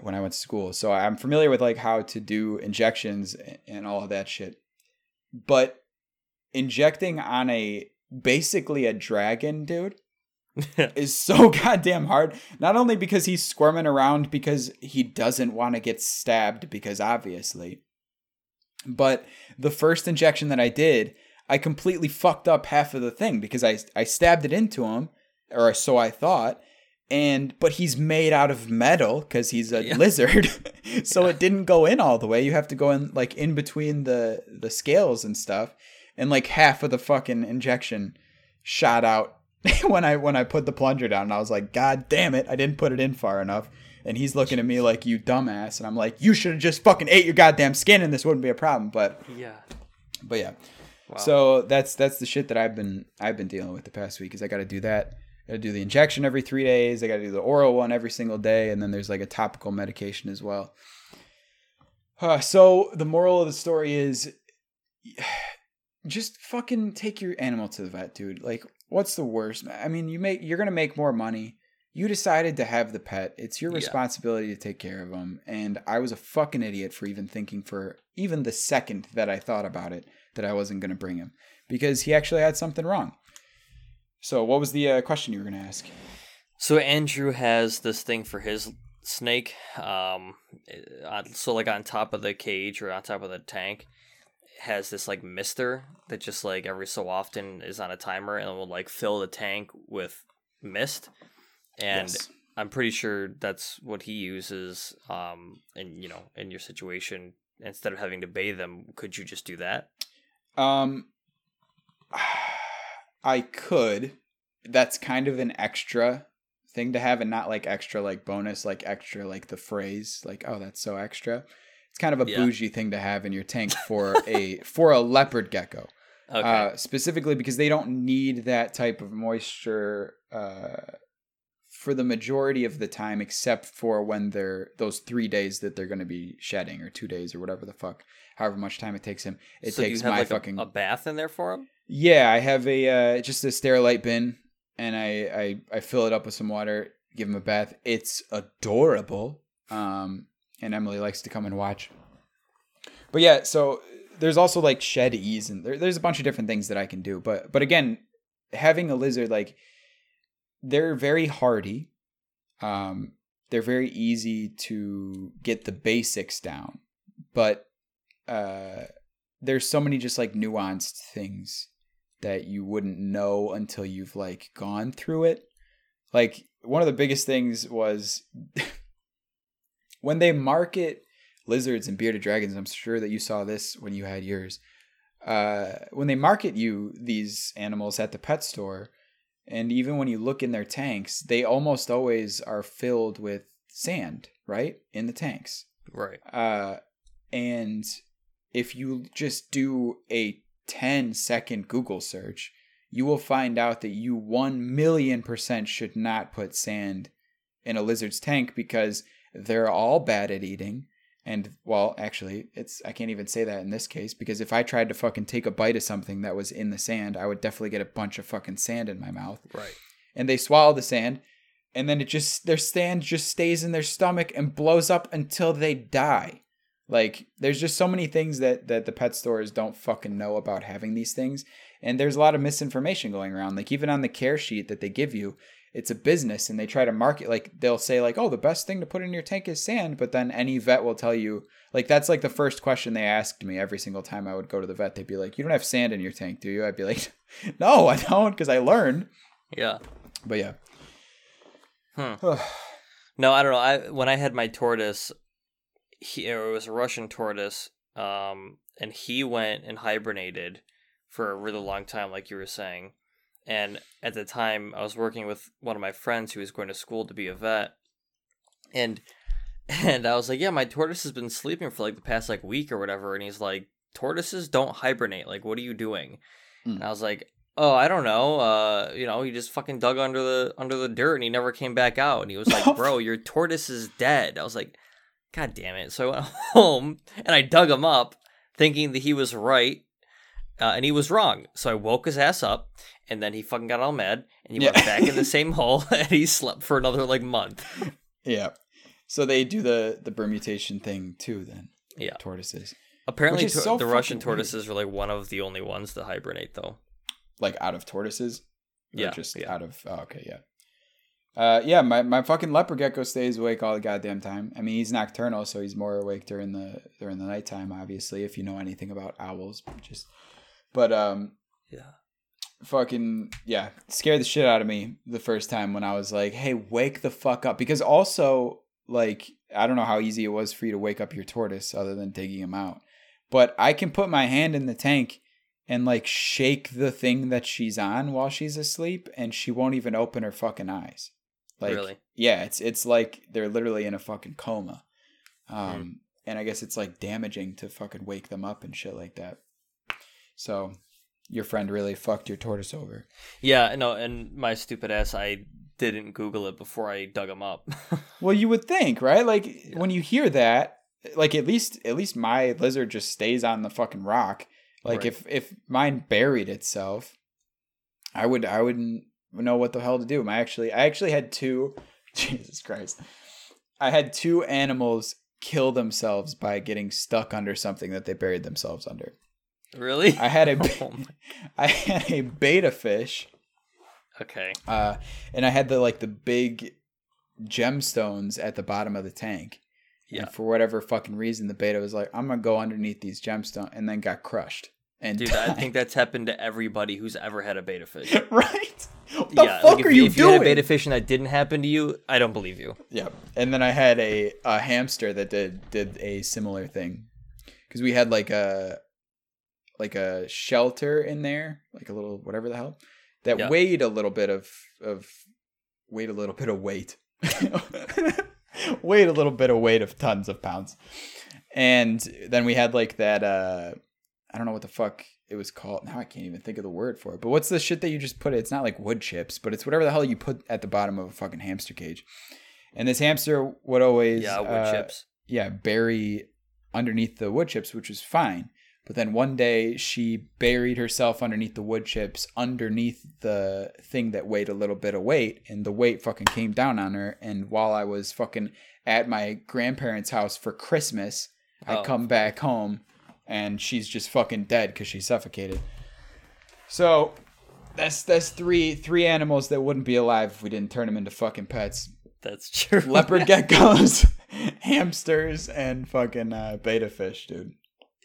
when I went to school. So I'm familiar with like how to do injections and all of that shit. But injecting on a basically a dragon, dude, is so goddamn hard. Not only because he's squirming around because he doesn't want to get stabbed, because obviously, but the first injection that I did, I completely fucked up half of the thing because I I stabbed it into him, or so I thought. And but he's made out of metal because he's a Yeah. lizard, so it didn't go in all the way. You have to go in like in between the the scales and stuff, and like half of the fucking injection shot out when I when I put the plunger down. And I was like, God damn it, I didn't put it in far enough. And he's looking at me like you dumbass, and I'm like, you should have just fucking ate your goddamn skin, and this wouldn't be a problem. But yeah. but yeah, Wow. so that's that's the shit that I've been I've been dealing with the past week. Is I got to do that. Got to do the injection every three days. I got to do the oral one every single day, and then there's like a topical medication as well. Uh, so the moral of the story is, just fucking take your animal to the vet, dude. Like, what's the worst? I mean, you make you're gonna make more money. You decided to have the pet. It's your Yeah. responsibility to take care of them. And I was a fucking idiot for even thinking for even the second that I thought about it that I wasn't gonna bring him because he actually had something wrong. So, what was the uh, question you were gonna ask? So Andrew has this thing for his snake. Um, uh, so like on top of the cage or on top of the tank, has this like mister that just like every so often is on a timer and will like fill the tank with mist. And Yes. I'm pretty sure that's what he uses. Um, and you know, in your situation, instead of having to bathe them, could you just do that? Um, I could. That's kind of an extra thing to have, and not like extra, like bonus, like extra, like the phrase, like oh, that's so extra. It's kind of a Yeah. bougie thing to have in your tank for a for a leopard gecko, Okay. uh, specifically because they don't need that type of moisture uh, for the majority of the time, except for when they're those three days that they're going to be shedding, or two days, or whatever the fuck, however much time it takes him. It so takes my like a- fucking a, bath in there for him? yeah, I have a uh, just a sterilite bin, and I, I I fill it up with some water, give him a bath. It's adorable, um, and Emily likes to come and watch. But yeah, so there's also like shed ease, and there, there's a bunch of different things that I can do. But but again, having a lizard like they're very hardy, um, they're very easy to get the basics down, but uh, there's so many just like nuanced things that you wouldn't know until you've like gone through it. Like one of the biggest things was when they market lizards and bearded dragons. I'm sure that you saw this when you had yours. Uh, when they market you these animals at the pet store, and even when you look in their tanks, they almost always are filled with sand, right? In the tanks. Right. Uh, and if you just do a 10 second Google search, you will find out that you 1 million percent should not put sand in a lizard's tank because they're all bad at eating. And well, actually, it's I can't even say that in this case because if I tried to fucking take a bite of something that was in the sand, I would definitely get a bunch of fucking sand in my mouth. Right. And they swallow the sand, and then it just their sand just stays in their stomach and blows up until they die. Like there's just so many things that that the pet stores don't fucking know about having these things, and there's a lot of misinformation going around. Like even on the care sheet that they give you, it's a business and they try to market like they'll say like oh the best thing to put in your tank is sand but then any vet will tell you like that's like the first question they asked me every single time i would go to the vet they'd be like you don't have sand in your tank do you i'd be like no i don't because i learned Yeah. but yeah Hmm. No, I don't know. I when I had my tortoise, he it was a Russian tortoise, um, and he went and hibernated for a really long time, like you were saying. And at the time, I was working with one of my friends who was going to school to be a vet, and and I was like, "Yeah, my tortoise has been sleeping for like the past like week or whatever." And he's like, "Tortoises don't hibernate. Like, what are you doing?" Hmm. And I was like, "Oh, I don't know. Uh, you know, he just fucking dug under the under the dirt and he never came back out." And he was like, "Bro, your tortoise is dead." I was like, "God damn it!" So I went home and I dug him up, thinking that he was right, uh, and he was wrong. So I woke his ass up, and then he fucking got all mad, and he Yeah. went back in the same hole, and he slept for another like month. yeah so they do the the brumation thing too then Yeah. tortoises Apparently, to- so the Russian fucking weird. tortoises are like one of the only ones that hibernate, though. like out of tortoises Yeah, just yeah. out of oh, okay yeah uh yeah my, my fucking leopard gecko stays awake all the goddamn time i mean he's nocturnal so he's more awake during the during the nighttime obviously if you know anything about owls just but um Yeah. Fucking yeah scared the shit out of me the first time when i was like hey wake the fuck up. Because also like i don't know how easy it was for you to wake up your tortoise other than digging him out. But i can put my hand in the tank and like shake the thing that she's on while she's asleep and she won't even open her fucking eyes. Like Really? yeah it's it's like they're literally in a fucking coma. Um Hmm. and i guess it's like damaging to fucking wake them up and shit like that. So your friend really fucked your tortoise over Yeah, no, and my stupid ass, I didn't Google it before I dug him up. Well, you would think, right? Like when you hear that, like at least at least my lizard just stays on the fucking rock. Like Right. if if mine buried itself, I would I wouldn't know what the hell to do. I actually I actually had two Jesus Christ. I had two animals kill themselves by getting stuck under something that they buried themselves under. Really? I had a Oh I had a betta fish okay. uh, and I had the like the big gemstones at the bottom of the tank. Yeah. And for whatever fucking reason, the betta was like, "I'm gonna go underneath these gemstones," and then got crushed. And Dude, I think that's happened to everybody who's ever had a betta fish. right. What the yeah, fuck like if, are you if you had a betta fish and that didn't happen to you, I don't believe you. Yeah. And then I had a, a hamster that did did a similar thing. Cuz we had like a like a shelter in there, like a little whatever the hell, that Yeah. weighed a little bit of of weighed a little bit of weight. weighed a little bit of weight of tons of pounds. And then we had like that uh I don't know what the fuck it was called. Now I can't even think of the word for it. But what's the shit that you just put? It? It's not like wood chips, but it's whatever the hell you put at the bottom of a fucking hamster cage. And this hamster would always Yeah, wood uh, chips. yeah, bury underneath the wood chips, which was fine. But then one day she buried herself underneath the wood chips, underneath the thing that weighed a little bit of weight, and the weight fucking came down on her. And while I was fucking at my grandparents' house for Christmas, I Oh. come back home and she's just fucking dead because she suffocated. So that's that's three three animals that wouldn't be alive if we didn't turn them into fucking pets That's true. leopard geckos, hamsters, and fucking uh, betta fish, dude.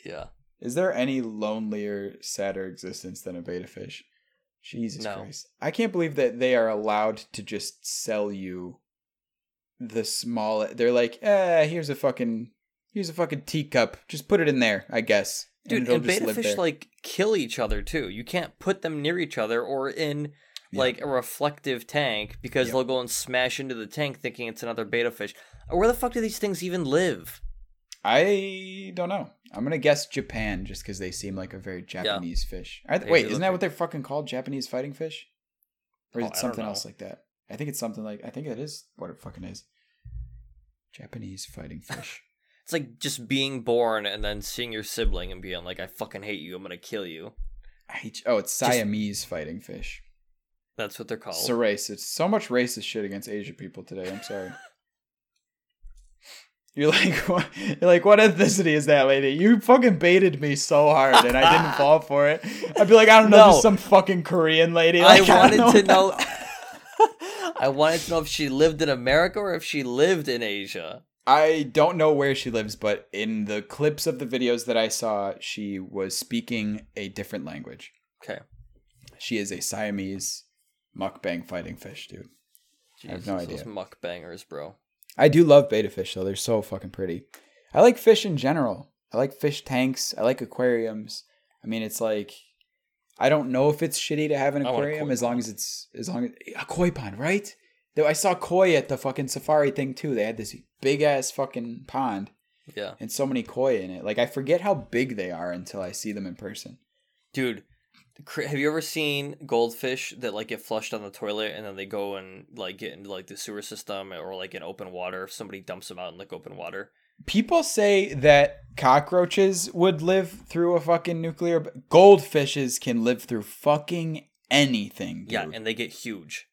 yeah. Is there any lonelier, sadder existence than a betta fish? Jesus No. Christ. I can't believe that they are allowed to just sell you the small they're like, eh, here's a fucking here's a fucking teacup. Just put it in there, I guess. Dude, and just betta fish there." like kill each other too. You can't put them near each other or in Yeah. like a reflective tank because Yep. they'll go and smash into the tank thinking it's another betta fish. Where the fuck do these things even live? I don't know. I'm gonna guess Japan just because they seem like a very Japanese fish. They- They wait, isn't that like- what they're fucking called? Japanese fighting fish? Or is Oh, it something else like that? I think it's something like I think it is what it fucking is. Japanese fighting fish. It's like just being born and then seeing your sibling and being like, I fucking hate you, I'm gonna kill you. I hate you. Oh, it's Siamese fighting fish. That's what they're called. It's a race. It's So much racist shit against Asian people today. I'm sorry. You're like, what, you're like, what ethnicity is that lady? You fucking baited me so hard, and I didn't fall for it. I'd be like, I don't know, No. just some fucking Korean lady. I Like, don't wanted to know. I wanted to know if she lived in America or if she lived in Asia. I don't know where she lives, but in the clips of the videos that I saw, she was speaking a different language. Okay. She is a Siamese mukbang fighting fish, dude. I have no idea. Those mukbangers, bro. I do love betta fish though. They're so fucking pretty. I like fish in general. I like fish tanks. I like aquariums. I mean, it's like I don't know if it's shitty to have an I want a aquarium as long as it's as long as a koi pond, right? Though I saw koi at the fucking safari thing too. They had this big ass fucking pond Yeah. and so many koi in it. Like I forget how big they are until I see them in person. Dude, have you ever seen goldfish that like get flushed on the toilet and then they go and like get into like the sewer system or like in open water if somebody dumps them out in like open water? People say that cockroaches would live through a fucking nuclear. b- Goldfishes can live through fucking anything. Dude. Yeah, and they get huge.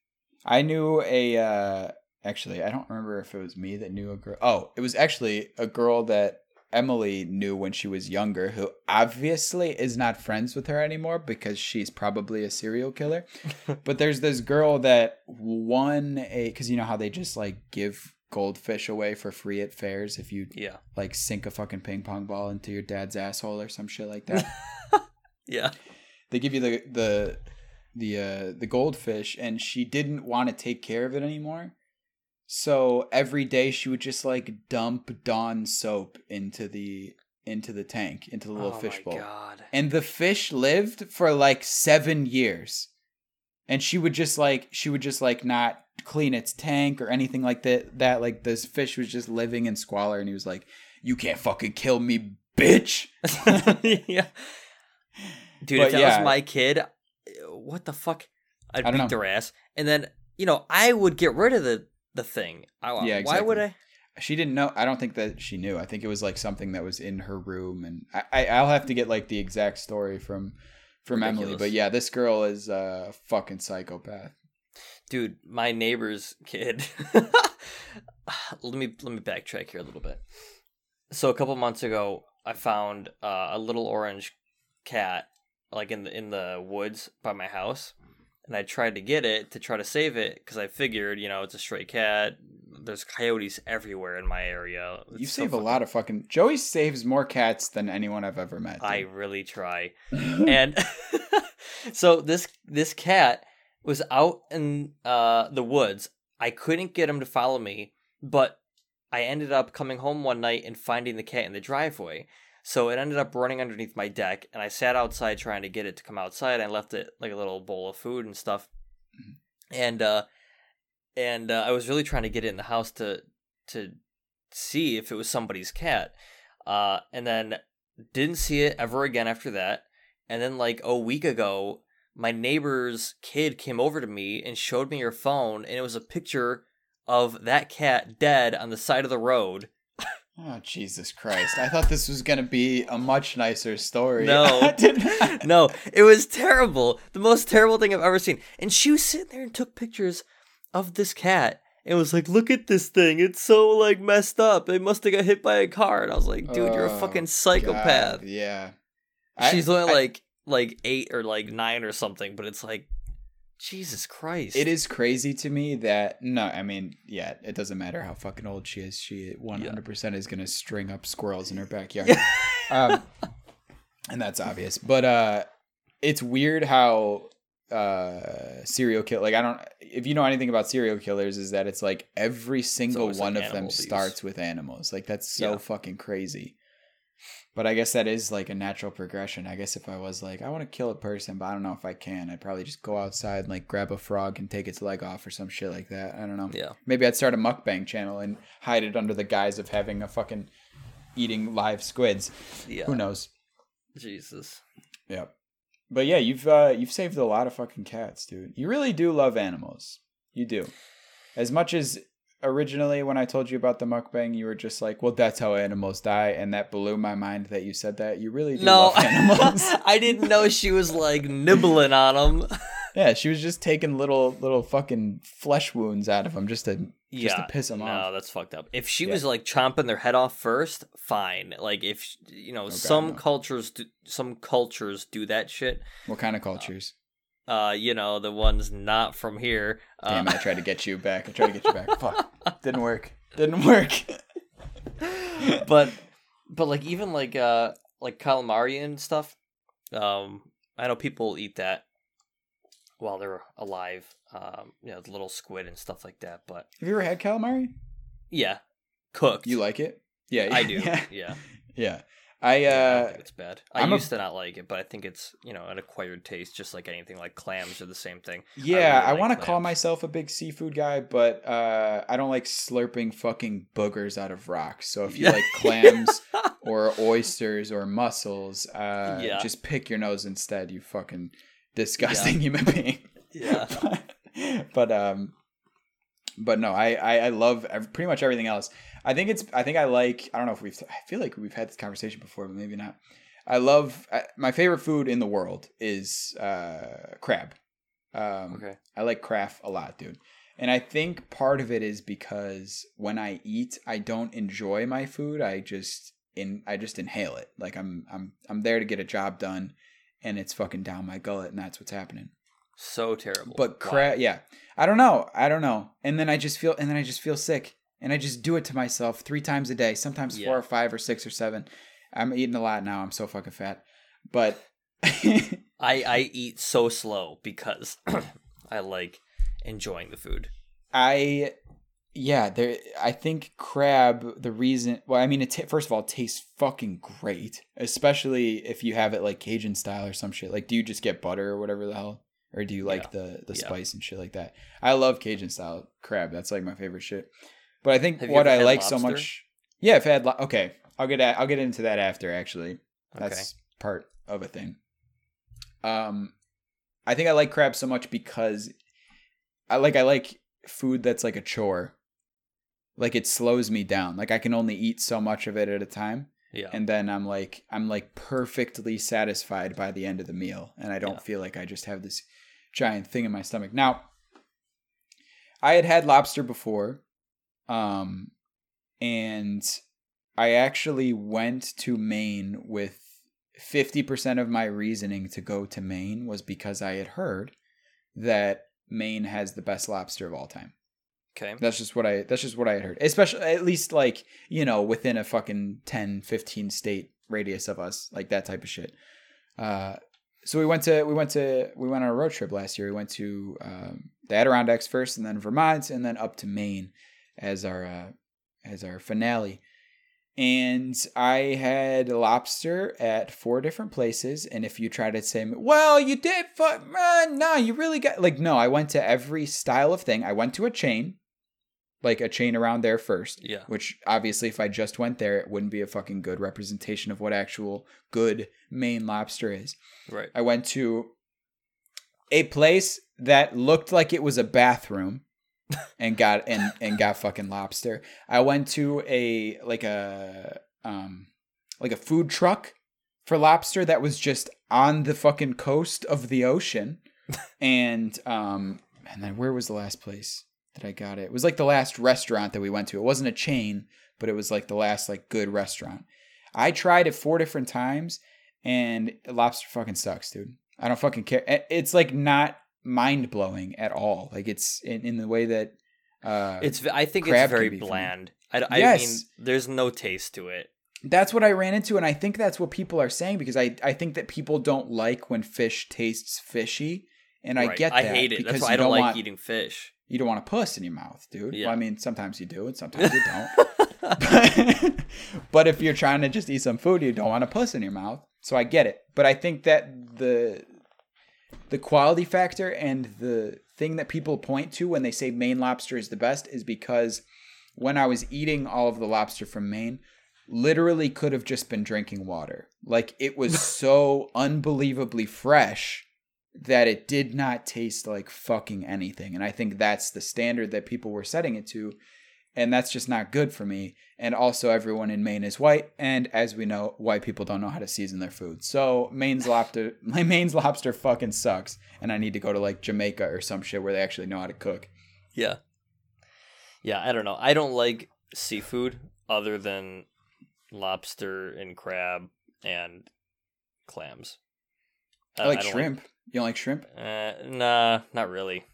I knew a. Uh, actually, I don't remember if it was me that knew a girl. Oh, it was actually a girl that Emily knew when she was younger, who obviously is not friends with her anymore because she's probably a serial killer. but there's this girl that won a because you know how they just like give goldfish away for free at fairs if you Yeah. like sink a fucking ping pong ball into your dad's asshole or some shit like that. Yeah. they give you the the the uh the goldfish and she didn't want to take care of it anymore so every day she would just like dump dawn soap into the into the tank into the little oh fish bowl and the fish lived for like seven years and she would just like she would just like not clean its tank or anything like that that like this fish was just living in squalor and he was like you can't fucking kill me bitch yeah. Dude, But if that yeah. was my kid, uh, what the fuck? I'd I beat know. their ass. And then, you know, I would get rid of the the thing. I, Yeah, Why would. I? she didn't know i don't think that she knew i think it was like something that was in her room and i, I i'll have to get like the exact story from from emily but yeah this girl is a fucking psychopath Dude, my neighbor's kid. let me let me backtrack here a little bit. So a couple months ago, I found uh, a little orange cat like in the in the woods by my house, and I tried to get it to try to save it because I figured, you know, it's a stray cat. There's coyotes everywhere in my area. you It's so save a lot of fucking joey saves more cats than anyone i've ever met I really try. and so this this cat was out in uh, the woods. I couldn't get him to follow me, but I ended up coming home one night and finding the cat in the driveway. So it ended up running underneath my deck, and I sat outside trying to get it to come outside. I left it like a little bowl of food and stuff, and uh, and uh, I was really trying to get it in the house to to see if it was somebody's cat. Uh, and then didn't see it ever again after that. And then like a week ago, my neighbor's kid came over to me and showed me her phone, and it was a picture of that cat dead on the side of the road. Oh jesus christ i thought this was gonna be a much nicer story No. No, it was terrible. The most terrible thing I've ever seen. And she was sitting there and took pictures of this cat. It was like, look at this thing. It's so like messed up. It must have got hit by a car. And I was like, dude, you're a Oh, fucking psychopath. God, yeah She's I- only I- like like eight or like nine or something, but it's like, Jesus Christ. It is crazy to me that no, I mean, yeah, it doesn't matter how fucking old she is. She 100% is going to string up squirrels in her backyard. um, and that's obvious. But uh it's weird how uh serial kill like I don't if you know anything about serial killers is that it's like every single always, like, one of them starts with animals. Like that's so Yeah. fucking crazy. But I guess that is like a natural progression. I guess if I was like, I want to kill a person, but I don't know if I can, I'd probably just go outside and like grab a frog and take its leg off or some shit like that. I don't know. Yeah. Maybe I'd start a mukbang channel and hide it under the guise of having a fucking eating live squids. Yeah. Who knows? Jesus. Yeah. But yeah, you've uh, you've saved a lot of fucking cats, dude. You really do love animals. You do. As much as originally when I told you about the mukbang, you were just like, "Well, that's how animals die," and that blew my mind that you said that. You really do No, love animals. I didn't know she was like nibbling on them. yeah, she was just taking little little fucking flesh wounds out of them just to just yeah, to piss them no, off. that's fucked up. If she Yeah. was like chomping their head off first, fine. Like if you know, oh, some no. cultures, do, some cultures do that shit. What kind of uh, cultures? Uh, you know, the ones not from here. Uh, Damn! I tried to get you back. I tried to get you back. Fuck, didn't work. Didn't work. but but like even like uh like calamari and stuff um i know people eat that while they're alive um you know the little squid and stuff like that but Have you ever had calamari? yeah cooked You like it? Yeah, i do Yeah, yeah, yeah. I Yeah, I uh, it's bad i I'm a- used to not like it but i think it's you know an acquired taste just like anything like clams are the same thing Yeah, I, really like want to call myself a big seafood guy, but uh, I don't like slurping fucking boogers out of rocks. So if you Yeah. like clams or oysters or mussels, uh, Yeah. just pick your nose instead. You fucking disgusting human being. yeah but um, but no, I I, I love ev- pretty much everything else. I think it's I think I like I don't know if we've I feel like we've had this conversation before, but maybe not. I love I, my favorite food in the world is uh, crab. Um, okay I like craft a lot, dude. And I think part of it is because when I eat, I don't enjoy my food. I just in I just inhale it. Like I'm I'm I'm there to get a job done and it's fucking down my gullet and that's what's happening. So terrible But Why? crab yeah. I don't know. I don't know. And then I just feel and then I just feel sick. And I just do it to myself three times a day, sometimes Yeah. four or five or six or seven. I'm eating a lot now. I'm so fucking fat. But i i eat so slow because i like enjoying the food I yeah, there I think crab the reason well I mean it ta first of all it tastes fucking great, especially if you have it like Cajun style or some shit. Like do you just get butter or whatever the hell or do you like the the Yeah. spice and shit like that? I love Cajun style crab. That's like my favorite shit. But I think Have what I like so much Yeah, if I had lo- okay, I'll get at, I'll get into that after actually. That's okay part of a thing. Um, I think I like crab so much because I like I like food that's like a chore. Like it slows me down. Like I can only eat so much of it at a time, yeah and then I'm like I'm like perfectly satisfied by the end of the meal, and I don't Yeah. feel like I just have this giant thing in my stomach. Now, I had had lobster before, um, and I actually went to Maine with 50% of my reasoning to go to Maine was because I had heard that Maine has the best lobster of all time. okay That's just what I that's just what I had heard. Especially at least like, you know, within a fucking 10, 15 state radius of us, like that type of shit. Uh so we went to we went to we went on a road trip last year. We went to um, the Adirondacks first and then Vermont and then up to Maine as our uh, as our finale. And I had lobster at four different places. And if you try to say, well, you did, but uh, no, you really got like, no, I went to every style of thing. I went to a chain, like a chain around there first, yeah which obviously, if I just went there, it wouldn't be a fucking good representation of what actual good Maine lobster is. right I went to a place that looked like it was a bathroom and got and and got fucking lobster. I went to a like a um like a food truck for lobster that was just on the fucking coast of the ocean. and um and then where was the last place that I got it? It was like the last restaurant that we went to. It wasn't a chain, but it was like the last like good restaurant. I tried it four different times and lobster fucking sucks, dude. I don't fucking care. It's like not mind blowing at all. Like it's in, in the way that uh It's. I think it's very can be for me. bland. I, I Yes. mean, there's no taste to it. that's what I ran into, and I think that's what people are saying because I I think that people don't like when fish tastes fishy, and I Right. get I hate it. because That's why I don't like want, eating fish. You don't want a puss in your mouth, dude. Yeah. Well, I mean, sometimes you do, and sometimes you don't. but, but if you're trying to just eat some food, you don't want a puss in your mouth. So I get it. But I think that the the quality factor and the thing that people point to when they say Maine lobster is the best is because when I was eating all of the lobster from Maine, literally could have just been drinking water. Like it was so unbelievably fresh that it did not taste like fucking anything. And I think that's the standard that people were setting it to. And that's just not good for me. And also, everyone in Maine is white, and as we know, white people don't know how to season their food. So Maine's lobster, my Maine's lobster fucking sucks, and I need to go to like Jamaica or some shit where they actually know how to cook. Yeah. Yeah, I don't know. I don't like seafood other than lobster and crab and clams. I like don't shrimp. you don't like shrimp? uh, nah, not really.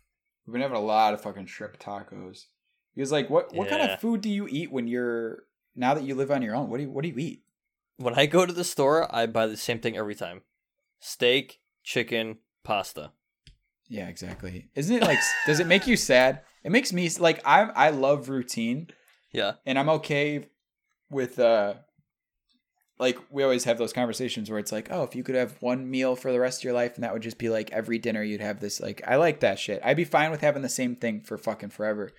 We've been having a lot of fucking shrimp tacos. Because like, what what kind of food do you eat when you're now that you live on your own? What do you what do you eat? When I go to the store, I buy the same thing every time: steak, chicken, pasta. Yeah, exactly. Isn't it like? does it make you sad? It makes me like I I love routine. Yeah, and I'm okay with uh like we always have those conversations where it's like, oh, if you could have one meal for the rest of your life and that would just be like every dinner you'd have this like I like that shit. I'd be fine with having the same thing for fucking forever.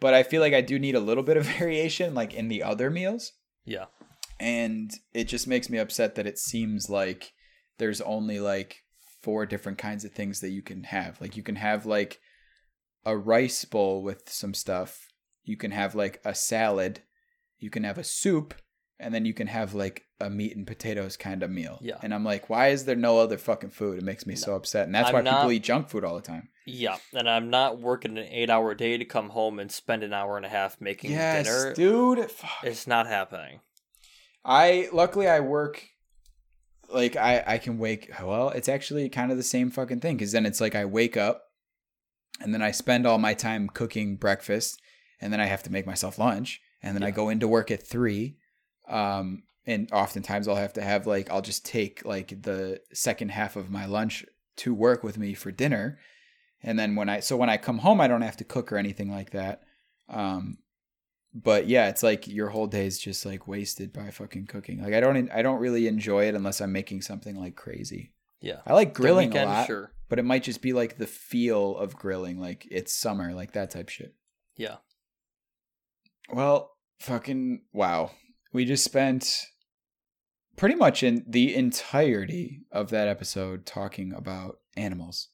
But I feel like I do need a little bit of variation like in the other meals yeah, and it just makes me upset that it seems like there's only like four different kinds of things that you can have. Like you can have like a rice bowl with some stuff. You can have like a salad. You can have a soup, and then you can have like a meat and potatoes kind of meal. Yeah. And I'm like, why is there no other fucking food? It makes me so upset, and that's I'm why not- people eat junk food all the time. yeah. And I'm not working an eight-hour day to come home and spend an hour and a half making Yes, dinner. dude. Fuck. It's not happening. I luckily I work like I I can wake well it's actually kind of the same fucking thing cuz then it's like I wake up and then I spend all my time cooking breakfast and then I have to make myself lunch and then I go into work at 3 um and oftentimes I'll have to have like I'll just take like the second half of my lunch to work with me for dinner and then when I so when I come home I don't have to cook or anything like that um but yeah, it's like your whole day is just like wasted by fucking cooking. Like I don't I don't really enjoy it unless I'm making something like crazy. Yeah. I like grilling weekend, a lot, sure. but it might just be like the feel of grilling, like it's summer, like that type shit. Yeah. Well, fucking wow. We just spent pretty much in the entirety of that episode talking about animals.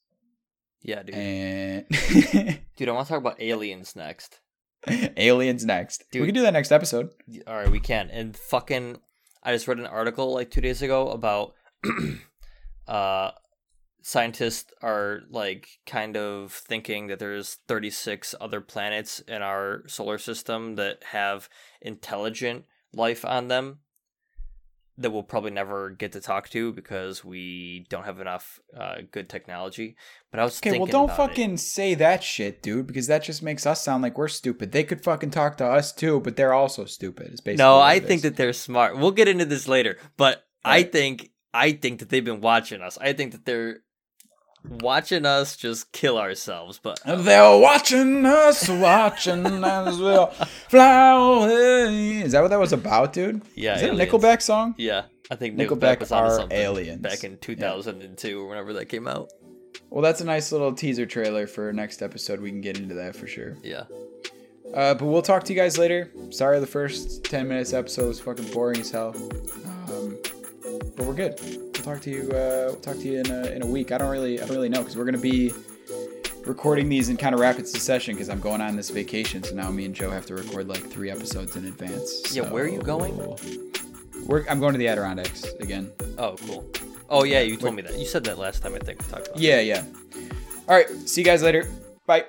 Yeah, dude. And Dude, I want to talk about aliens next. aliens next. We can do that next episode. All right, we can. And fucking, I just read an article like two days ago about uh, scientists are like kind of thinking that there's 36 other planets in our solar system that have intelligent life on them that we'll probably never get to talk to because we don't have enough uh, good technology. But I was Okay, well, don't about it. fucking say that shit, dude, because that just makes us sound like we're stupid. They could fucking talk to us too, but they're also stupid. It's basically No, I think is. that they're smart. We'll get into this later, but I think I think that they've been watching us. I think that they're watching us just kill ourselves. But they're watching us, watching as we'll fly away. Is that what that was about, dude? yeah, Is it a. Nickelback song? Yeah, I think Nickelback Nickelback was on something aliens. back in 2002 or whenever that came out. Well, that's a nice little teaser trailer for next episode. We can get into that for sure. Yeah, Uh, but we'll talk to you guys later. Sorry, the first ten minutes episode was fucking boring as hell. Um, but we're good. We'll talk to you. Uh, we'll talk to you in a, in a week. I don't really, I don't really know because we're gonna be recording these in kind of rapid succession because I'm going on this vacation. So now me and Joe have to record like three episodes in advance. Yeah, where are you going? We're, I'm going to the Adirondacks again. Oh, cool. Oh yeah, you told me that. You said that last time. I think we talked about. Yeah, yeah. All right. See you guys later. Bye.